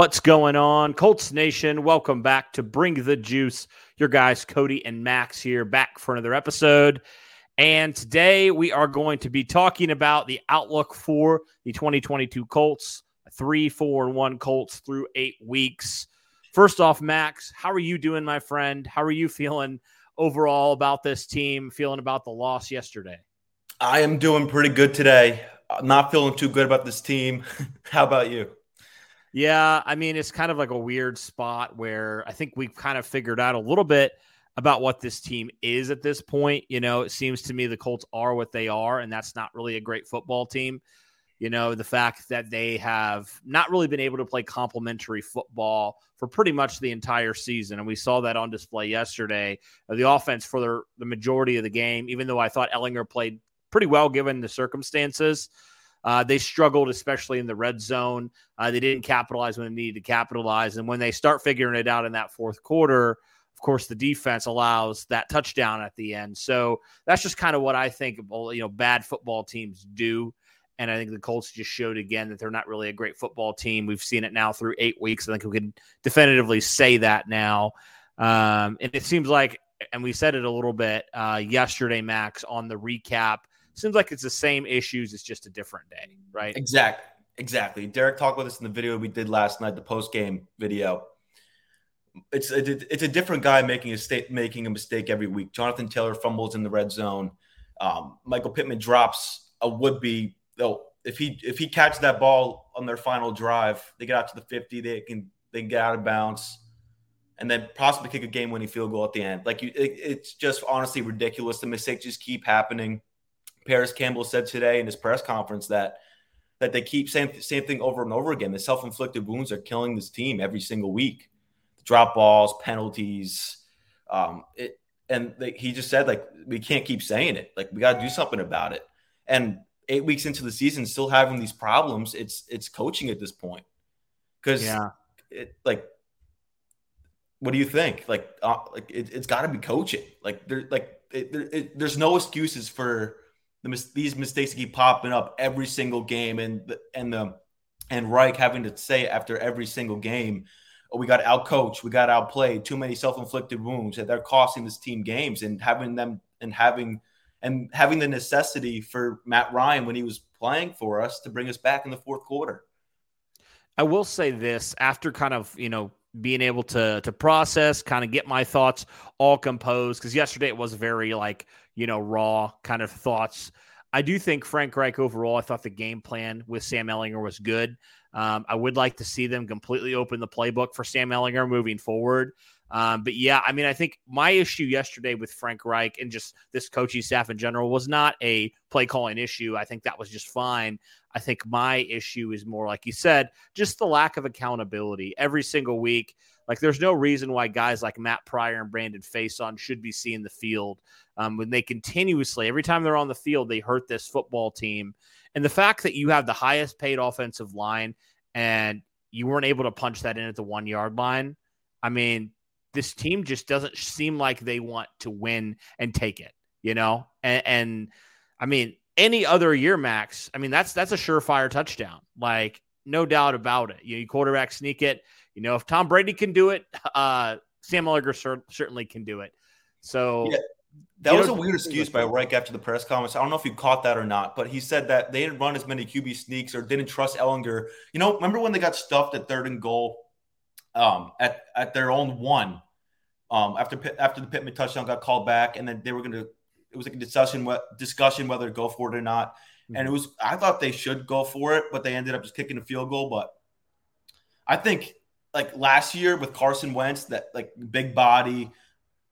What's going on, Colts Nation? Welcome back to Bring the Juice. Your guys, Cody and Max, here back for another episode. And today we are going to be talking about the outlook for the 2022 Colts, three, four, and one Colts through eight weeks. First off, Max, how are you doing, my friend? How are you feeling overall about this team, feeling about the loss yesterday? I am doing pretty good today. I'm not feeling too good about this team. how about you? Yeah, I mean, it's kind of like a weird spot where I think we've kind of figured out a little bit about what this team is at this point. You know, it seems to me the Colts are what they are, and that's not really a great football team. You know, the fact that they have not really been able to play complementary football for pretty much the entire season. And we saw that on display yesterday. Uh, the offense for the, the majority of the game, even though I thought Ehlinger played pretty well given the circumstances. Uh, they struggled, especially in the red zone. Uh, they didn't capitalize when they needed to capitalize. And when they start figuring it out in that fourth quarter, of course, the defense allows that touchdown at the end. So that's just kind of what I think, you know, bad football teams do. And I think the Colts just showed again that they're not really a great football team. We've seen it now through eight weeks. I think we can definitively say that now. Um, and it seems like, and we said it a little bit uh, yesterday, Max, on the recap seems like it's the same issues. It's just a different day, right? Exactly. Exactly. Derek talked about this in the video we did last night, the post game video. It's a, it's a different guy making a state making a mistake every week. Jonathan Taylor fumbles in the red zone. Um, Michael Pittman drops a would be though if he if he catches that ball on their final drive, they get out to the fifty, they can they can get out of bounds, and then possibly kick a game winning field goal at the end. Like you, it, it's just honestly ridiculous. The mistakes just keep happening. Parris Campbell said today in his press conference that that they keep saying the same thing over and over again. The self-inflicted wounds are killing this team every single week. Drop balls, penalties, um, it, and they, he just said like we can't keep saying it. Like we got to do something about it. And eight weeks into the season, still having these problems, it's it's coaching at this point. Because yeah, it, like, what do you think? Like, uh, like it, has got to be coaching. Like there, like it, it, there's no excuses for the these mistakes keep popping up every single game, and the, and the and Reich having to say after every single game, oh, we got outcoached, we got outplayed, too many self-inflicted wounds, that they're costing this team games, and having them and having and having the necessity for Matt Ryan when he was playing for us to bring us back in the fourth quarter. I will say this after kind of you know being able to to process, kind of get my thoughts all composed because yesterday it was very like you know, raw kind of thoughts. I do think Frank Reich overall, I thought the game plan with Sam Ehlinger was good. Um, I would like to see them completely open the playbook for Sam Ehlinger moving forward. Um, but yeah, I mean, I think my issue yesterday with Frank Reich and just this coaching staff in general was not a play calling issue. I think that was just fine. I think my issue is more, like you said, just the lack of accountability every single week Like, there's no reason why guys like Matt Pryor and Brandon Facyson should be seeing the field um, when they continuously, every time they're on the field, they hurt this football team. And the fact that you have the highest paid offensive line and you weren't able to punch that in at the one yard line, I mean, this team just doesn't seem like they want to win and take it, you know? And, and I mean, any other year, Max, I mean, that's that's a surefire touchdown. Like, no doubt about it. You, know, you quarterback sneak it. You know, if Tom Brady can do it, uh, Sam Ehlinger cer- certainly can do it. So yeah, that was know, a weird excuse by Reich after the press conference. I don't know if you caught that or not, but he said that they didn't run as many QB sneaks or didn't trust Ehlinger. You know, remember when they got stuffed at third and goal um, at at their own one um, after after the Pittman touchdown got called back, and then they were going to. It was like a discussion what discussion whether to go for it or not, mm-hmm. and it was. I thought they should go for it, but they ended up just kicking a field goal. But I think like last year with Carson Wentz, that like big body,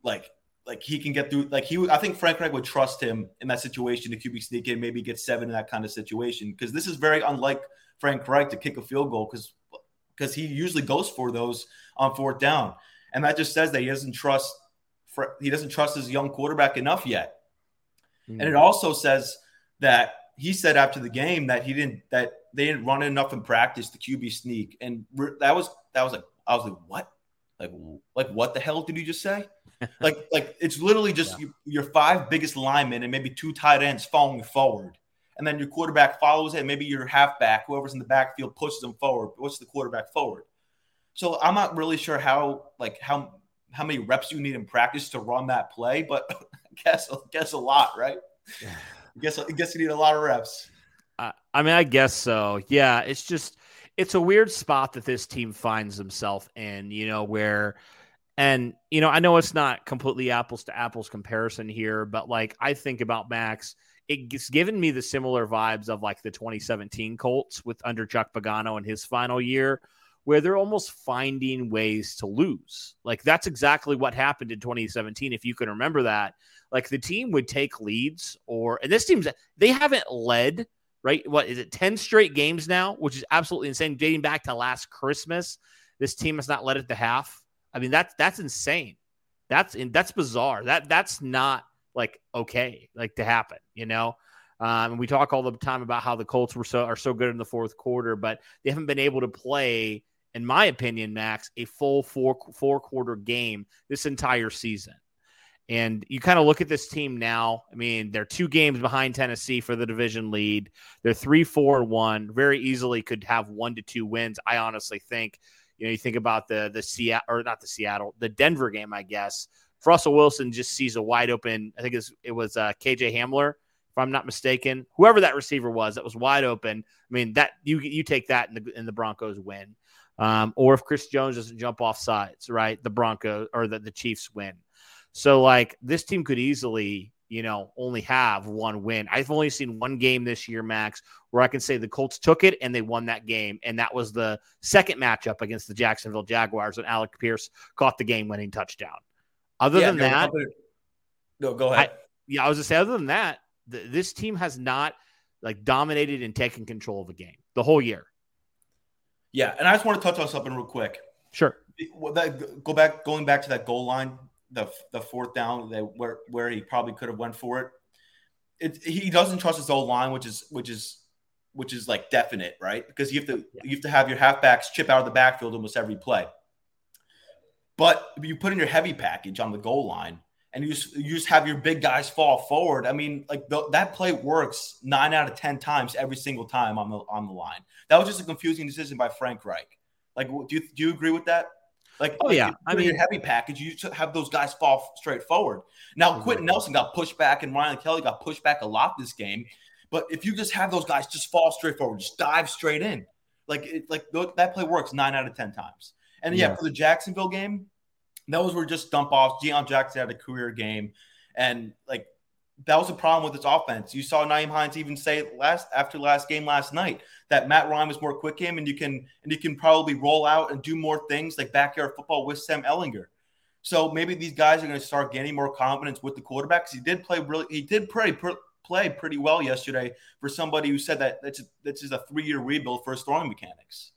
like like he can get through. Like he, I think Frank Reich would trust him in that situation to QB sneak in, maybe get seven in that kind of situation because this is very unlike Frank Reich to kick a field goal because because he usually goes for those on fourth down, and that just says that he doesn't trust he doesn't trust his young quarterback enough yet. Mm-hmm. And it also says that he said after the game that he didn't that they didn't run enough in practice to QB sneak, and that was that was like I was like what like like what the hell did you just say? like like it's literally just yeah. you, your five biggest linemen and maybe two tight ends following forward and then your quarterback follows it. Maybe your halfback, whoever's in the backfield, pushes them forward. What's the quarterback forward? So I'm not really sure how like how how many reps you need in practice to run that play, but I guess I guess a lot, right? I guess I guess you need a lot of reps. I mean, I guess so. Yeah, it's just it's a weird spot that this team finds themselves in. You know where. And you know, I know it's not completely apples to apples comparison here, but like I think about Max, it's given me the similar vibes of like the 2017 Colts with under Chuck Pagano in his final year, where they're almost finding ways to lose. Like that's exactly what happened in 2017. If you can remember that, like the team would take leads, or and this team's they haven't led right. What is it? 10 straight games now, which is absolutely insane. Dating back to last Christmas, this team has not led at the half. I mean that's that's insane. That's in, that's bizarre. That that's not like okay, like to happen, you know. Um, and we talk all the time about how the Colts were so are so good in the fourth quarter, but they haven't been able to play, in my opinion, Max, a full four four quarter game this entire season. And you kind of look at this team now. I mean, they're two games behind Tennessee for the division lead. They're three, four, one. Very easily could have one to two wins. I honestly think. You know, you think about the the Seattle or not the Seattle, the Denver game, I guess, Russell Wilson just sees a wide open. I think it was uh, KJ Hamler, if I'm not mistaken. Whoever that receiver was, that was wide open. I mean, that you you take that and the, and the Broncos win. Um, or if Chris Jones doesn't jump off sides, right? The Broncos or the, the Chiefs win. So like this team could easily, you know, only have one win. I've only seen one game this year, Max, where I can say the Colts took it and they won that game. And that was the second matchup against the Jacksonville Jaguars when Alec Pierce caught the game winning touchdown. Other yeah, than no, that, no, go ahead. I, yeah, I was just say. Other than that, th- this team has not like dominated and taken control of a game the whole year. Yeah, and I just want to touch on something real quick. Sure. That, go back, going back to that goal line, the the fourth down, that where where he probably could have went for it. It he doesn't trust his old line, which is which is which is like definite, right? Because you have to yeah. you have to have your halfbacks chip out of the backfield almost every play. But you put in your heavy package on the goal line and you just, you just have your big guys fall forward. I mean, like the, that play works nine out of 10 times every single time on the, on the line. That was just a confusing decision by Frank Reich. Like, do you, do you agree with that? Like, oh, yeah. I mean, heavy package, you have those guys fall straight forward. Now, mm-hmm. Quenton Nelson got pushed back and Ryan Kelly got pushed back a lot this game. But if you just have those guys just fall straight forward, just dive straight in, like, it, like that play works nine out of 10 times. And yeah, yeah, for the Jacksonville game, those were just dump offs. Deon Jackson had a career game, and like that was a problem with this offense. You saw Nyheim Hines even say last after last game last night that Matt Ryan was more quick game, and you can and you can probably roll out and do more things like backyard football with Sam Ehlinger. So maybe these guys are going to start gaining more confidence with the quarterback because he did play really. He did play play pretty well yesterday for somebody who said that that's that's just a three year rebuild for his throwing mechanics.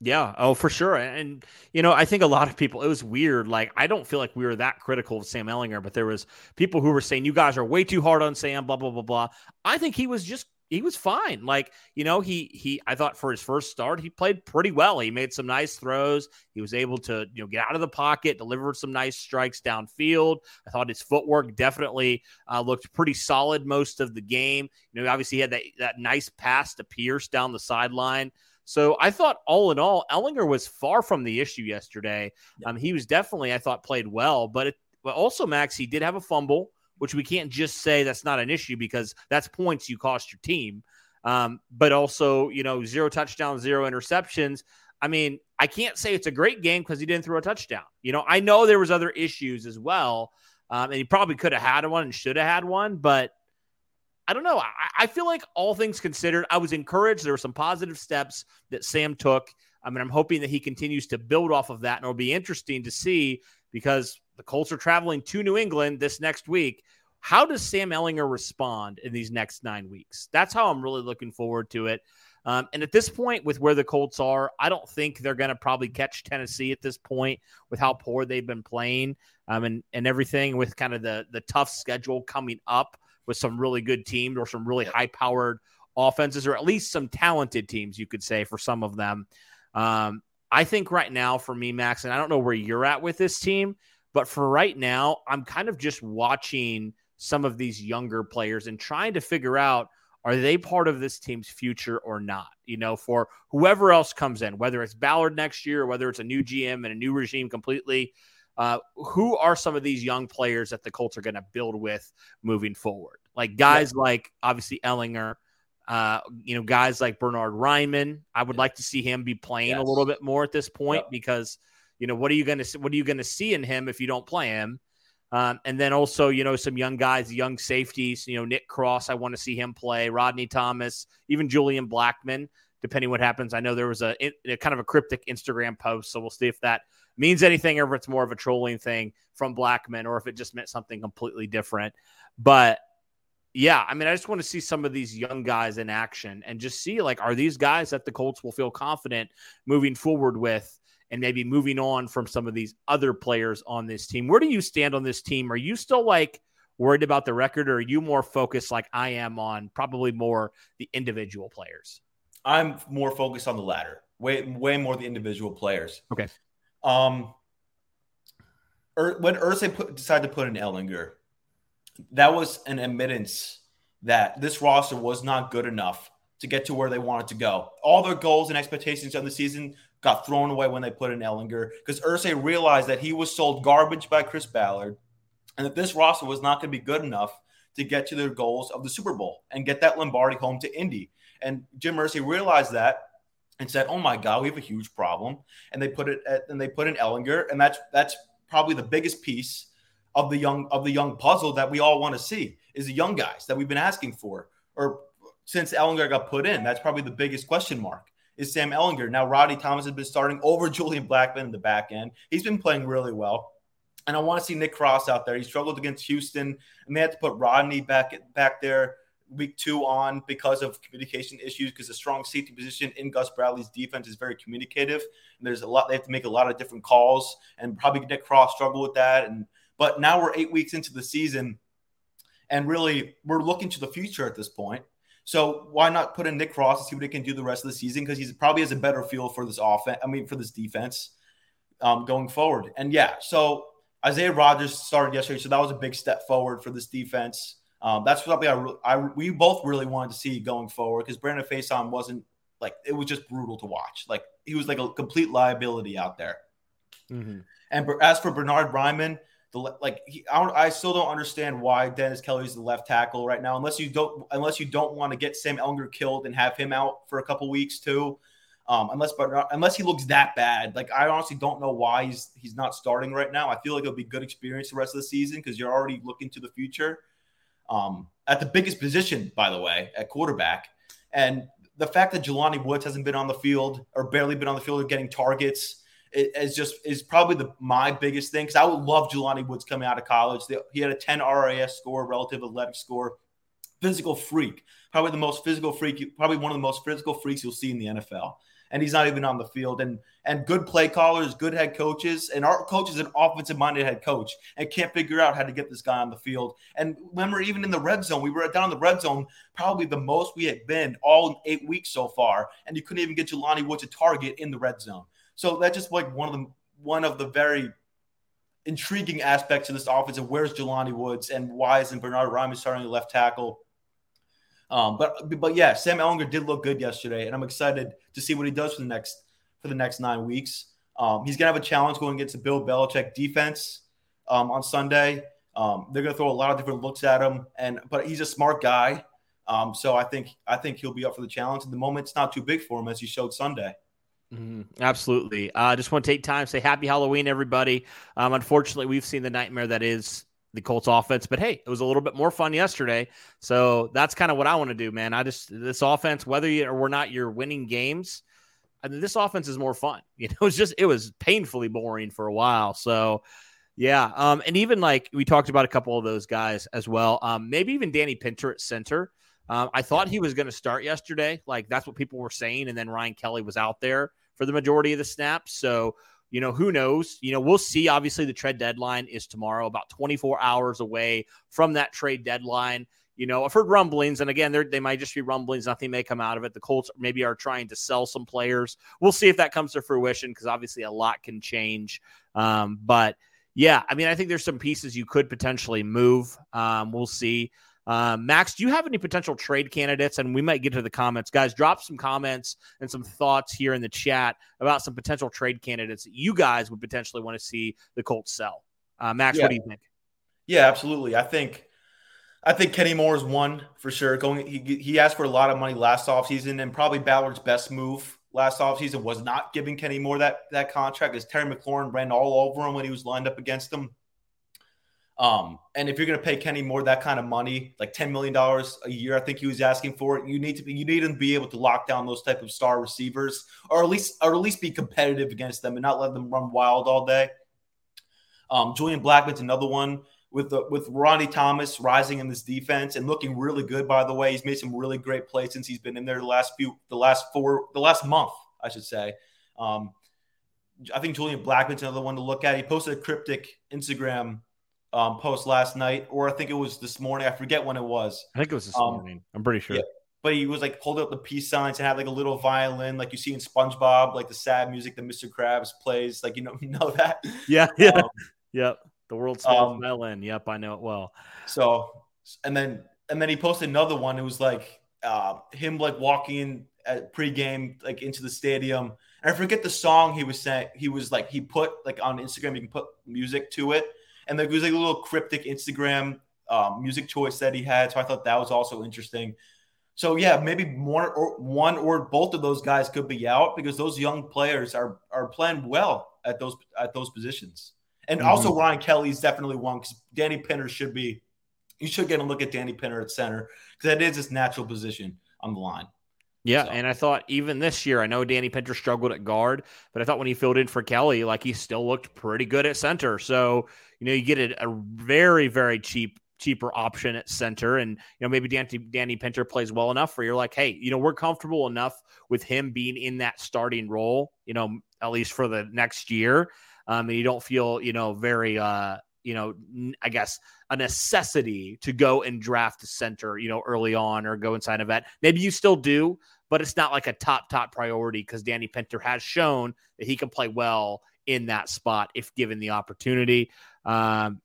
Yeah. Oh, for sure. And, you know, I think a lot of people, it was weird. Like, I don't feel like we were that critical of Sam Ehlinger, but there was people who were saying, you guys are way too hard on Sam, blah, blah, blah, blah. I think he was just, he was fine. Like, you know, he, he, I thought for his first start, he played pretty well. He made some nice throws. He was able to, you know, get out of the pocket, deliver some nice strikes downfield. I thought his footwork definitely uh, looked pretty solid most of the game. You know, obviously he had that, that nice pass to Pierce down the sideline. So I thought all in all, Ehlinger was far from the issue yesterday. Yeah. Um, he was definitely, I thought, played well, but it, but also Max, he did have a fumble, which we can't just say that's not an issue because that's points you cost your team. Um, but also, you know, zero touchdowns, zero interceptions. I mean, I can't say it's a great game because he didn't throw a touchdown. You know, I know there was other issues as well, um, and he probably could have had one and should have had one, but I don't know. I, I, feel like all things considered, I was encouraged. There were some positive steps that Sam took. I mean, I'm hoping that he continues to build off of that, and it'll be interesting to see because the Colts are traveling to New England this next week. How does Sam Ehlinger respond in these next nine weeks? That's how I'm really looking forward to it. Um, and at this point, with where the Colts are, I don't think they're going to probably catch Tennessee at this point with how poor they've been playing um, and and everything with kind of the the tough schedule coming up with some really good teams or some really high powered offenses, or at least some talented teams, you could say, for some of them. Um, I think right now, for me, Max, and I don't know where you're at with this team, but for right now, I'm kind of just watching some of these younger players and trying to figure out are they part of this team's future or not? You know, for whoever else comes in, whether it's Ballard next year whether it's a new GM and a new regime completely. Uh, who are some of these young players that the Colts are going to build with moving forward? Like guys yeah. like obviously Ehlinger, uh, you know, guys like Bernhard Raimann. I would like to see him be playing yes. a little bit more at this point yep. because you know what are you going to what are you going to see in him if you don't play him? Um, and then also, you know, some young guys, young safeties. You know, Nick Cross. I want to see him play. Rodney Thomas, even Julian Blackmon, Depending what happens, I know there was a, a kind of a cryptic Instagram post, so we'll see if that means anything or if it's more of a trolling thing from Blackmon or if it just meant something completely different. But yeah, I mean, I just want to see some of these young guys in action and just see like, are these guys that the Colts will feel confident moving forward with and maybe moving on from some of these other players on this team? Where do you stand on this team? Are you still like worried about the record or are you more focused like I am on probably more the individual players? I'm more focused on the latter, way, way more the individual players. Okay. Um, when Irsay put, decided to put in Ehlinger, that was an admittance that this roster was not good enough to get to where they wanted to go. All their goals and expectations of the season got thrown away when they put in Ehlinger because Irsay realized that he was sold garbage by Chris Ballard and that this roster was not going to be good enough to get to their goals of the Super Bowl and get that Lombardi home to Indy. And Jim Irsay realized that and said, "Oh my God, we have a huge problem." And they put it at, and they put in Ehlinger, and that's that's probably the biggest piece of the young of the young puzzle that we all want to see is the young guys that we've been asking for, or since Ehlinger got put in. That's probably the biggest question mark is Sam Ehlinger. Now Roddy Thomas has been starting over Julian Blackmon in the back end. He's been playing really well. And I want to see Nick Cross out there. He struggled against Houston, and they had to put Rodney back back there week two on because of communication issues because the strong safety position in Gus Bradley's defense is very communicative. And there's a lot they have to make a lot of different calls and probably Nick Cross struggle with that. And but now we're eight weeks into the season and really we're looking to the future at this point. So why not put in Nick Cross and see what he can do the rest of the season? Because he's probably has a better feel for this offense I mean for this defense um, going forward. And yeah so Isaiah Rodgers started yesterday so that was a big step forward for this defense um, that's something I, I we both really wanted to see going forward because Brandon Facyson wasn't like it was just brutal to watch. Like he was like a complete liability out there. Mm-hmm. And as for Bernhard Raimann, the like he, I, I, still don't understand why Dennis Kelly is the left tackle right now, unless you don't unless you don't want to get Sam Ehlinger killed and have him out for a couple weeks too. Um, unless Bernhard, unless he looks that bad, like I honestly don't know why he's he's not starting right now. I feel like it'll be good experience the rest of the season because you're already looking to the future um, at the biggest position, by the way, at quarterback. And the fact that Jelani Woods hasn't been on the field or barely been on the field or getting targets is just is probably the my biggest thing because I would love Jelani Woods coming out of college. He had a 10 RAS score, relative athletic score, physical freak, probably the most physical freak, probably one of the most physical freaks you'll see in the NFL. And he's not even on the field. And and good play callers, good head coaches, and our coach is an offensive minded head coach and can't figure out how to get this guy on the field. And remember, even in the red zone, we were down in the red zone, probably the most we had been all eight weeks so far, and you couldn't even get Jelani Woods a target in the red zone. So that's just like one of the one of the very intriguing aspects of this offense of where's Jelani Woods and why isn't Bernhard Raimann starting left tackle? Um, but but yeah, Sam Ehlinger did look good yesterday, and I'm excited to see what he does for the next for the next nine weeks. Um, he's gonna have a challenge going against the Bill Belichick defense um, on Sunday. Um, they're gonna throw a lot of different looks at him, and but he's a smart guy, um, so I think I think he'll be up for the challenge. At the moment, it's not too big for him as he showed Sunday. Mm-hmm. Absolutely. I uh, just want to take time say happy Halloween, everybody. Um, unfortunately, we've seen the nightmare that is the Colts offense, but hey, it was a little bit more fun yesterday. So that's kind of what I want to do, man. I just this offense, whether you or we're not you're winning games, I mean, this offense is more fun. You know, it was just it was painfully boring for a while. So yeah, um, and even like we talked about a couple of those guys as well. Um, maybe even Danny Pinter at center. Um, I thought he was going to start yesterday. Like that's what people were saying. And then Ryan Kelly was out there for the majority of the snaps. So, you know, who knows? You know, we'll see. Obviously, the trade deadline is tomorrow, about 24 hours away from that trade deadline. You know, I've heard rumblings, and again, they might just be rumblings. Nothing may come out of it. The Colts maybe are trying to sell some players. We'll see if that comes to fruition because obviously a lot can change. Um, but yeah, I mean, I think there's some pieces you could potentially move. Um, we'll see. Um, Max, do you have any potential trade candidates? And we might get to the comments. Guys, drop some comments and some thoughts here in the chat about some potential trade candidates that you guys would potentially want to see the Colts sell. Uh, Max, yeah. what do you think? Yeah, absolutely. I think I think Kenny Moore is one for sure. Going he, he asked for a lot of money last offseason, and probably Ballard's best move last offseason was not giving Kenny Moore that that contract as Terry McLaurin ran all over him when he was lined up against him. Um, and if you're going to pay Kenny Moore that kind of money, like $10 million a year, I think he was asking for it. You need to be, you need to be able to lock down those type of star receivers or at least, or at least be competitive against them and not let them run wild all day. Um, Julian Blackmon's another one with the, with Ronnie Thomas rising in this defense and looking really good, by the way, he's made some really great plays since he's been in there the last few, the last four, the last month, I should say. Um, I think Julian Blackmon's another one to look at. He posted a cryptic Instagram um, post last night, or I think it was this morning. I forget when it was. I think it was this um, morning. I'm pretty sure. Yeah. But he was like holding up the peace signs and had like a little violin, like you see in SpongeBob, like the sad music that Mr. Krabs plays. Like you know, you know that. Yeah, yeah, um, yep. The world's um, violin. Yep, I know it well. So, and then and then he posted another one. It was like uh, him like walking at pregame like into the stadium. And I forget the song he was saying. He was like he put like on Instagram. You can put music to it and there was like a little cryptic Instagram um, music choice that he had. So I thought that was also interesting. So yeah, maybe one or one or both of those guys could be out because those young players are are playing well at those at those positions. And mm-hmm. also Ryan Kelly's definitely one because Danny Pinter should be. You should get a look at Danny Pinter at center because that is his natural position on the line. Yeah, so. and I thought even this year, I know Danny Pinter struggled at guard, but I thought when he filled in for Kelly, like he still looked pretty good at center. So you know, you get a, a very very cheap cheaper option at center, and you know maybe Danny Danny Pinter plays well enough where you're like, hey, you know, we're comfortable enough with him being in that starting role, you know, at least for the next year, um, and you don't feel you know very uh you know, I guess a necessity to go and draft a center, you know, early on or go inside of that. Maybe you still do, but it's not like a top top priority because Danny Pinter has shown that he can play well in that spot if given the opportunity. Um,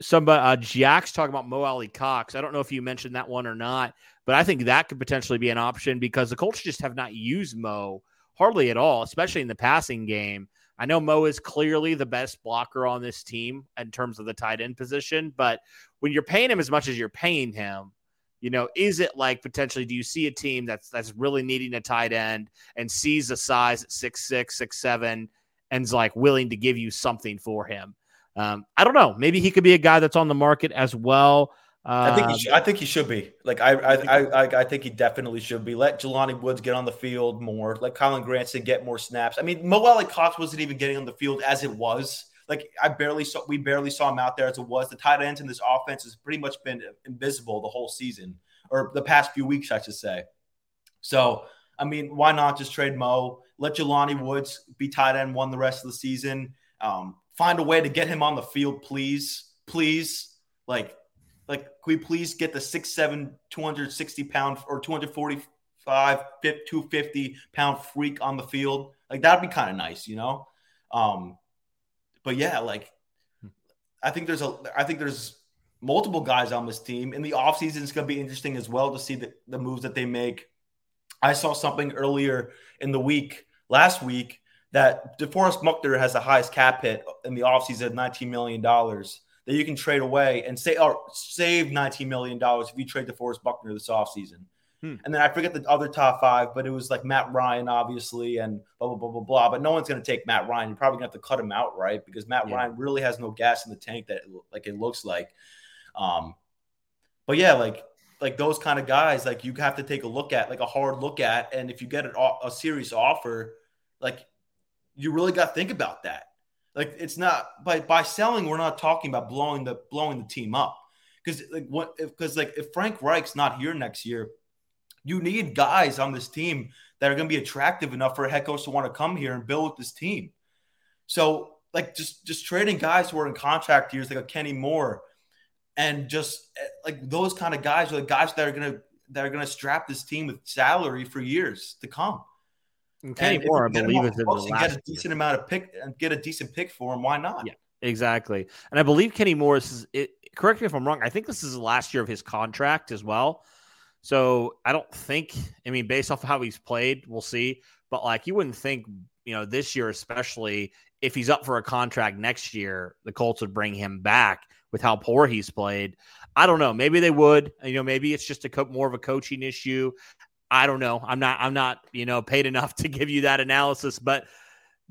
somebody uh, Jack's talking about Mo Alie-Cox. I don't know if you mentioned that one or not, but I think that could potentially be an option because the Colts just have not used Mo hardly at all, especially in the passing game. I know Mo is clearly the best blocker on this team in terms of the tight end position, but when you're paying him as much as you're paying him, you know, is it like potentially do you see a team that's that's really needing a tight end and sees a size at six six, six seven, and's like willing to give you something for him? Um, I don't know. Maybe he could be a guy that's on the market as well. Uh, I think he um, should, I think he should be. Like I I, I I, I think he definitely should be. Let Jelani Woods get on the field more. Let Kylen Granson get more snaps. I mean, Mo Alie-Cox wasn't even getting on the field as it was. Like I barely saw, we barely saw him out there as it was. The tight ends in this offense has pretty much been invisible the whole season, or the past few weeks, I should say. So I mean, why not just trade Mo? Let Jelani Woods be tight end one the rest of the season. Um, find a way to get him on the field, please, please. Like, like, can we please get the six seven, 260 pound or 245, 250 pound freak on the field? Like, that'd be kind of nice, you know? Um, but yeah, like, hmm. I think there's a, I think there's multiple guys on this team. In the offseason, it's going to be interesting as well to see the, the moves that they make. I saw something earlier in the week, last week, that DeForest Buckner has the highest cap hit in the offseason at $19 million that you can trade away and say or save $19 million if you trade DeForest Buckner this offseason. Hmm. And then I forget the other top five, but it was like Matt Ryan, obviously, and blah, blah, blah, blah, blah. But no one's going to take Matt Ryan. You're probably going to have to cut him out, right? Because Matt yeah. Ryan really has no gas in the tank that like it looks like. Um, but yeah, like like those kind of guys, like you have to take a look at, like a hard look at, and if you get an, a serious offer, like you really got to think about that. Like it's not by by selling, we're not talking about blowing the blowing the team up because like what because like if Frank Reich's not here next year, you need guys on this team that are going to be attractive enough for a head coach to want to come here and build with this team. So like just just trading guys who are in contract years like a Kenny Moore and just eh, like those kind of guys are the guys that are gonna that are gonna strap this team with salary for years to come. And Kenny and Moore, I believe, is in the last get a decent year. amount of pick and get a decent pick for him. Why not? Yeah, exactly. And I believe Kenny Moore is. It, correct me if I'm wrong. I think this is the last year of his contract as well. So I don't think. I mean, based off of how he's played, we'll see. But like, you wouldn't think, you know, this year especially, if he's up for a contract next year, the Colts would bring him back with how poor he's played. I don't know. Maybe they would. You know, maybe it's just a co- more of a coaching issue. I don't know. I'm not. I'm not. You know, paid enough to give you that analysis, but.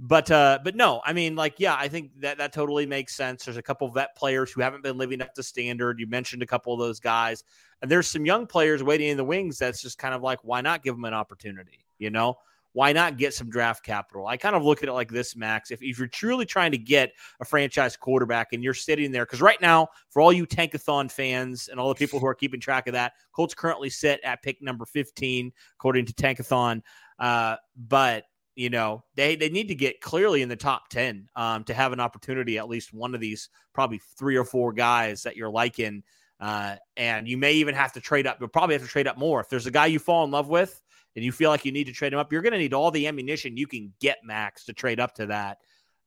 But uh, but no, I mean, like, yeah, I think that that totally makes sense. There's a couple vet players who haven't been living up to standard. You mentioned a couple of those guys, and there's some young players waiting in the wings. That's just kind of like, why not give them an opportunity? You know, why not get some draft capital? I kind of look at it like this, Max. If, if you're truly trying to get a franchise quarterback and you're sitting there, because right now, for all you Tankathon fans and all the people who are keeping track of that, Colts currently sit at pick number 15, according to Tankathon. Uh, but you know they they need to get clearly in the top 10 um, to have an opportunity at least one of these probably three or four guys that you're liking uh, and you may even have to trade up you'll probably have to trade up more if there's a guy you fall in love with and you feel like you need to trade him up, you're going to need all the ammunition you can get, Max, to trade up to that.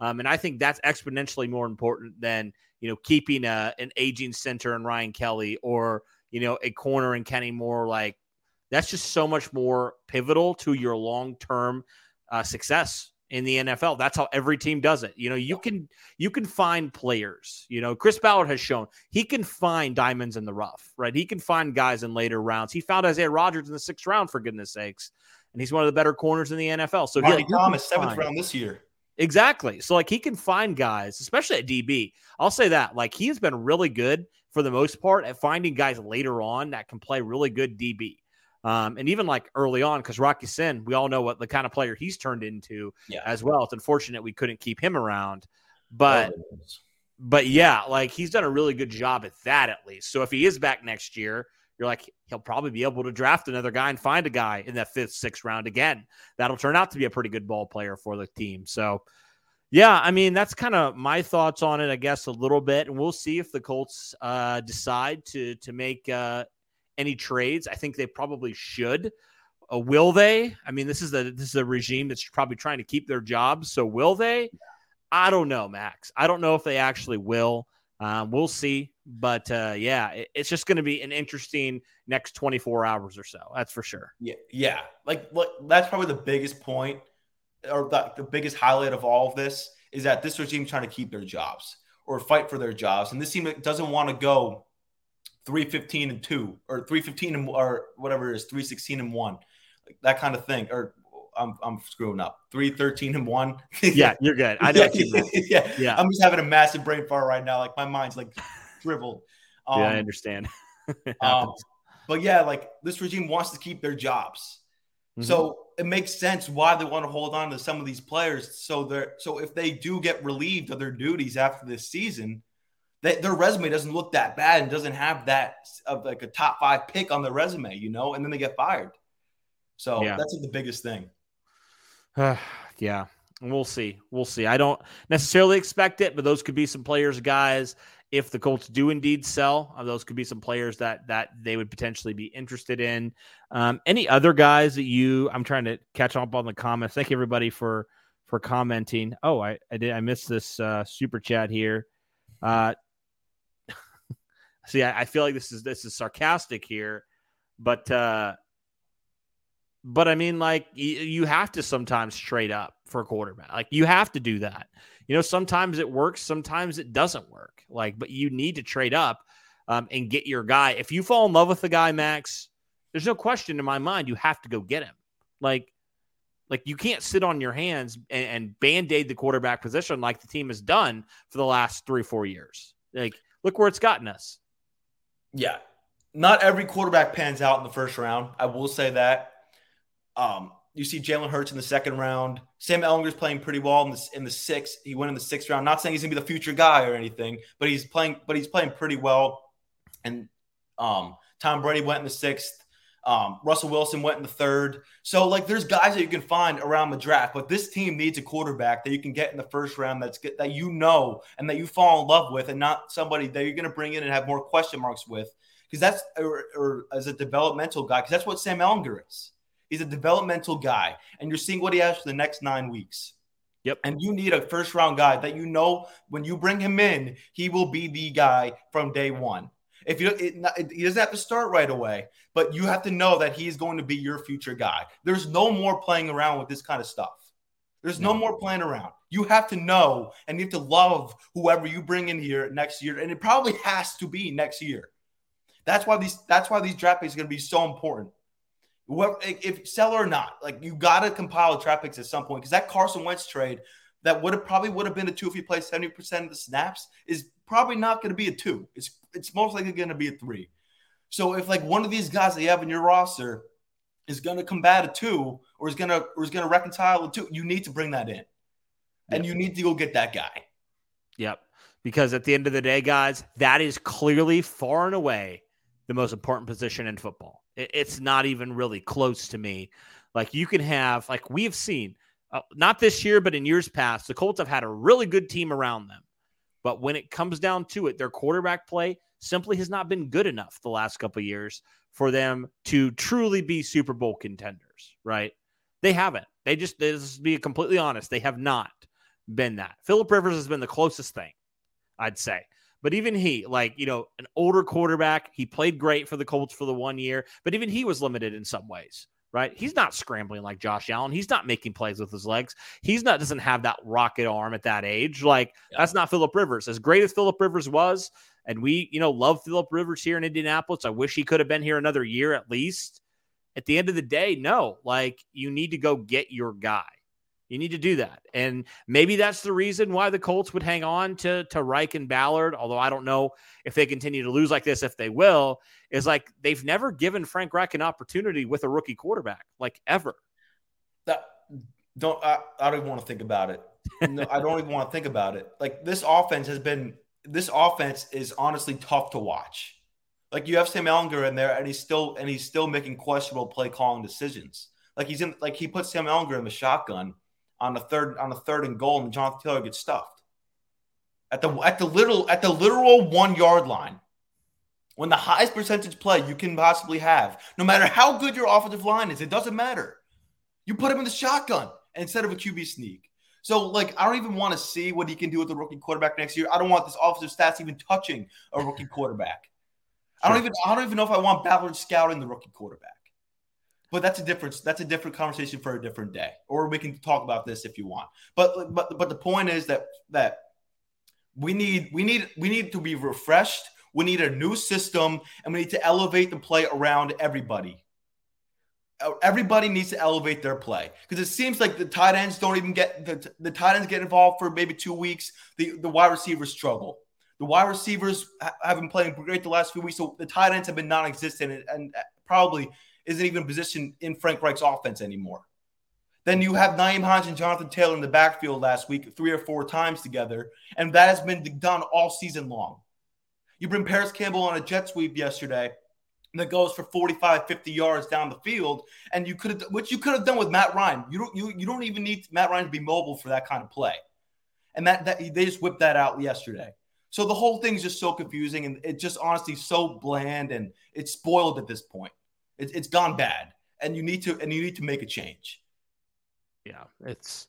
Um, and I think that's exponentially more important than you know keeping a, an aging center in Ryan Kelly or you know a corner in Kenny Moore. Like that's just so much more pivotal to your long term uh, success in the NFL. That's how every team does it. You know, you can you can find players. You know, Chris Ballard has shown he can find diamonds in the rough, right? He can find guys in later rounds. He found Isaiah Rodgers in the sixth round, for goodness sakes, and he's one of the better corners in the NFL. So Marty Thomas, seventh round this year. Exactly. So like he can find guys, especially at DB. I'll say that. Like he has been really good for the most part at finding guys later on that can play really good DB. Um, and even like early on, because Rock Ya-Sin, we all know what the kind of player he's turned into yeah. as well. It's unfortunate we couldn't keep him around, but oh, but yeah, like he's done a really good job at that at least. So if he is back next year, you're like he'll probably be able to draft another guy and find a guy in that fifth, sixth round again. That'll turn out to be a pretty good ball player for the team. So yeah, I mean that's kind of my thoughts on it, I guess, a little bit, and we'll see if the Colts uh, decide to to make uh, any trades. I think they probably should. Uh, will they? I mean, this is a this is a regime that's probably trying to keep their jobs. So will they? I don't know, Max. I don't know if they actually will. Um, we'll see. But uh, yeah, it, it's just going to be an interesting next 24 hours or so. That's for sure. Yeah, yeah. Like, look, that's probably the biggest point, or the, the biggest highlight of all of this is that this regime trying to keep their jobs or fight for their jobs, and this team doesn't want to go 315 and 2 or 315 and or whatever it is 316 and 1 like that kind of thing or I'm, I'm screwing up. 313 and 1 yeah you're good. I know yeah, yeah. Yeah. I'm just having a massive brain fart right now like my mind's like dribbled um, yeah I um, understand. Um, but yeah like this regime wants to keep their jobs. Mm-hmm. so it makes sense why they want to hold on to some of these players so they're so if they do get relieved of their duties after this season they, their resume doesn't look that bad and doesn't have that of like a top five pick on their resume, you know, and then they get fired. So yeah. that's the biggest thing. yeah, we'll see. We'll see. I don't necessarily expect it, but those could be some players, guys. If the Colts do indeed sell, uh, those could be some players that that they would potentially be interested in. Um, any other guys that you? I'm trying to catch up on the comments. Thank you everybody for for commenting. Oh, I I did I missed this uh, super chat here. Uh, see, I, I, feel like this is this is sarcastic here, but uh, but I mean, like y- you have to sometimes trade up for a quarterback. Like you have to do that. You know, sometimes it works, sometimes it doesn't work. Like, but you need to trade up um, and get your guy. If you fall in love with the guy, Max, there's no question in my mind you have to go get him. Like, like you can't sit on your hands and, and band aid the quarterback position like the team has done for the last three, four years. Like, look where it's gotten us. Yeah. Not every quarterback pans out in the first round. I will say that. Um, you see Jalen Hurts in the second round. Sam Ehlinger's playing pretty well in the, in the sixth. He went in the sixth round. Not saying he's gonna be the future guy or anything, but he's playing, but he's playing pretty well. And um, Tom Brady went in the sixth. Um, Russell Wilson went in the third. So, like, there's guys that you can find around the draft, but this team needs a quarterback that you can get in the first round that's good, that you know and that you fall in love with, and not somebody that you're going to bring in and have more question marks with, because that's or, or, as a developmental guy, because that's what Sam Ehlinger is. He's a developmental guy, and you're seeing what he has for the next nine weeks. Yep. And you need a first round guy that you know when you bring him in, he will be the guy from day one. If you, it, it, he doesn't have to start right away, but you have to know that he's going to be your future guy. There's no more playing around with this kind of stuff. There's no, more playing around. You have to know and you have to love whoever you bring in here next year, and it probably has to be next year. That's why these. That's why these draft picks are going to be so important. Whoever, if sell or not, like you got to compile draft picks at some point because that Carson Wentz trade that would have probably would have been a two if he played 70% of the snaps is probably not going to be a two. It's it's most likely going to be a three. So if like one of these guys that you have in your roster is going to combat a two or is going to or is going to reconcile a two, you need to bring that in, and you need to go get that guy. Yep. Because at the end of the day, guys, that is clearly far and away the most important position in football. It's not even really close to me. Like you can have, like we have seen, uh, not this year, but in years past, the Colts have had a really good team around them. But when it comes down to it, their quarterback play simply has not been good enough the last couple years for them to truly be Super Bowl contenders, right? They haven't. They just, be completely honest, they have not been that. Philip Rivers has been the closest thing, I'd say. But even he, like, you know, an older quarterback, he played great for the Colts for the one year, but even he was limited in some ways right? He's not scrambling like Josh Allen. He's not making plays with his legs. He's not doesn't have that rocket arm at that age. Like yeah. that's not Philip Rivers. As great as Philip Rivers was, and we, you know, love Philip Rivers here in Indianapolis. I wish he could have been here another year at least. At the end of the day, no. Like you need to go get your guy. You need to do that. And maybe that's the reason why the Colts would hang on to, to Reich and Ballard, although I don't know if they continue to lose like this, if they will, is like they've never given Frank Reich an opportunity with a rookie quarterback, like ever. That don't I, I don't even want to think about it. No, I don't even want to think about it. Like this offense has been this offense is honestly tough to watch. Like you have Sam Ehlinger in there and he's still and he's still making questionable play calling decisions. Like he's in like he put Sam Ehlinger in the shotgun on the third on the third and goal, and Jonathan Taylor gets stuffed at the at the little at the literal one yard line. When the highest percentage play you can possibly have, no matter how good your offensive line is, it doesn't matter. You put him in the shotgun instead of a QB sneak. So, like, I don't even want to see what he can do with the rookie quarterback next year. I don't want this offensive stats even touching a rookie quarterback. I don't even I don't even know if I want Ballard scouting the rookie quarterback. But that's a difference. That's a different conversation for a different day, or we can talk about this if you want. But but but the point is that that we need we need we need to be refreshed. We need a new system, and we need to elevate the play around everybody. Everybody needs to elevate their play because it seems like the tight ends don't even get the, the tight ends get involved for maybe two weeks. The the wide receivers struggle. The wide receivers have been playing great the last few weeks, so the tight ends have been non-existent and, and uh, probably isn't even positioned in Frank Reich's offense anymore. Then you have Nyheim Hines and Jonathan Taylor in the backfield last week, three or four times together, and that has been done all season long. You bring Parris Campbell on a jet sweep yesterday that goes for 45, 50 yards down the field. And you could have, which you could have done with Matt Ryan. You don't, you, you don't even need Matt Ryan to be mobile for that kind of play. And that, that they just whipped that out yesterday. So the whole thing's just so confusing and it just honestly so bland and it's spoiled at this point. It, it's gone bad, and you need to and you need to make a change. Yeah, it's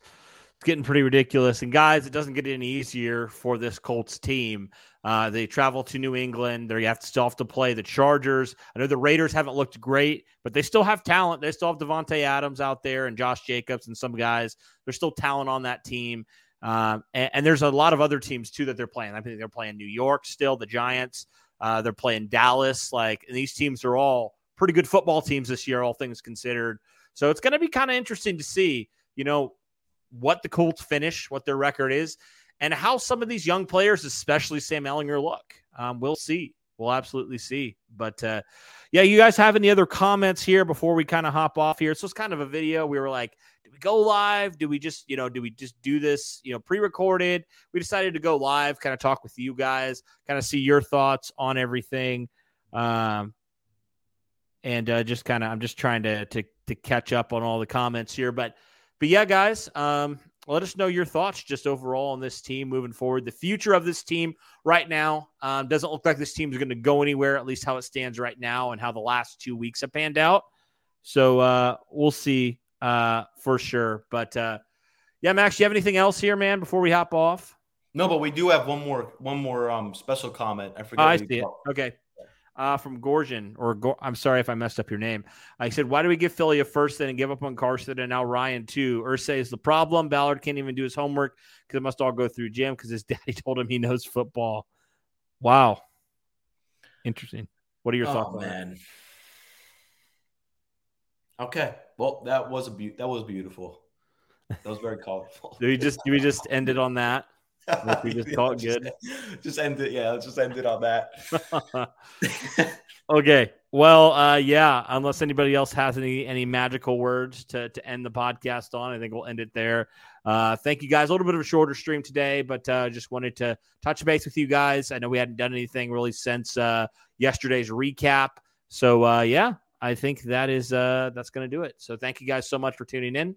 it's getting pretty ridiculous. And guys, it doesn't get any easier for this Colts team. Uh, they travel to New England. They have to still have to play the Chargers. I know the Raiders haven't looked great, but they still have talent. They still have Davante Adams out there and Josh Jacobs and some guys. There's still talent on that team. Um, and, and, there's a lot of other teams too that they're playing. I think they're playing New York still, the Giants. Uh, they're playing Dallas. Like, and these teams are all pretty good football teams this year, all things considered. So it's going to be kind of interesting to see, you know, what the Colts finish, what their record is, and how some of these young players, especially Sam Ehlinger, look. Um, we'll see. We'll absolutely see. But uh, yeah, you guys have any other comments here before we kind of hop off here? So it's kind of a video. We were like, do we go live? Do we just, you know, do we just do this, you know, pre-recorded? We decided to go live, kind of talk with you guys, kind of see your thoughts on everything. Um, and uh, just kind of I'm just trying to to to catch up on all the comments here. But but yeah, guys, um, let us know your thoughts just overall on this team moving forward. The future of this team right now um, doesn't look like this team is going to go anywhere, at least how it stands right now, and how the last two weeks have panned out. So uh, we'll see uh, for sure. But uh, yeah, Max, do you have anything else here, man? Before we hop off. No, but we do have one more one more um, special comment. I forget. Oh, I see it. Okay uh, from Gorgian, or Go- I'm sorry if I messed up your name. I said, why do we give Philly a first then and give up on Carson and now Ryan too? Irsay is the problem. Ballard can't even do his homework because it must all go through Jim because his daddy told him he knows football. Wow. Interesting. What are your oh, thoughts man. Okay. Well, that was a be- that was beautiful. That was very colorful. do we just do we just end it on that? We just call it good. Just, just end it. Yeah, let's just end it on that. okay. Well, uh, yeah. Unless anybody else has any any magical words to to end the podcast on, I think we'll end it there. Uh, thank you guys. A little bit of a shorter stream today, but uh, just wanted to touch base with you guys. I know we hadn't done anything really since uh, yesterday's recap. So uh, yeah, I think that is uh, that's going to do it. So thank you guys so much for tuning in.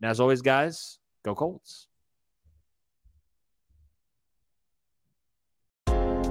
And as always, guys, go Colts.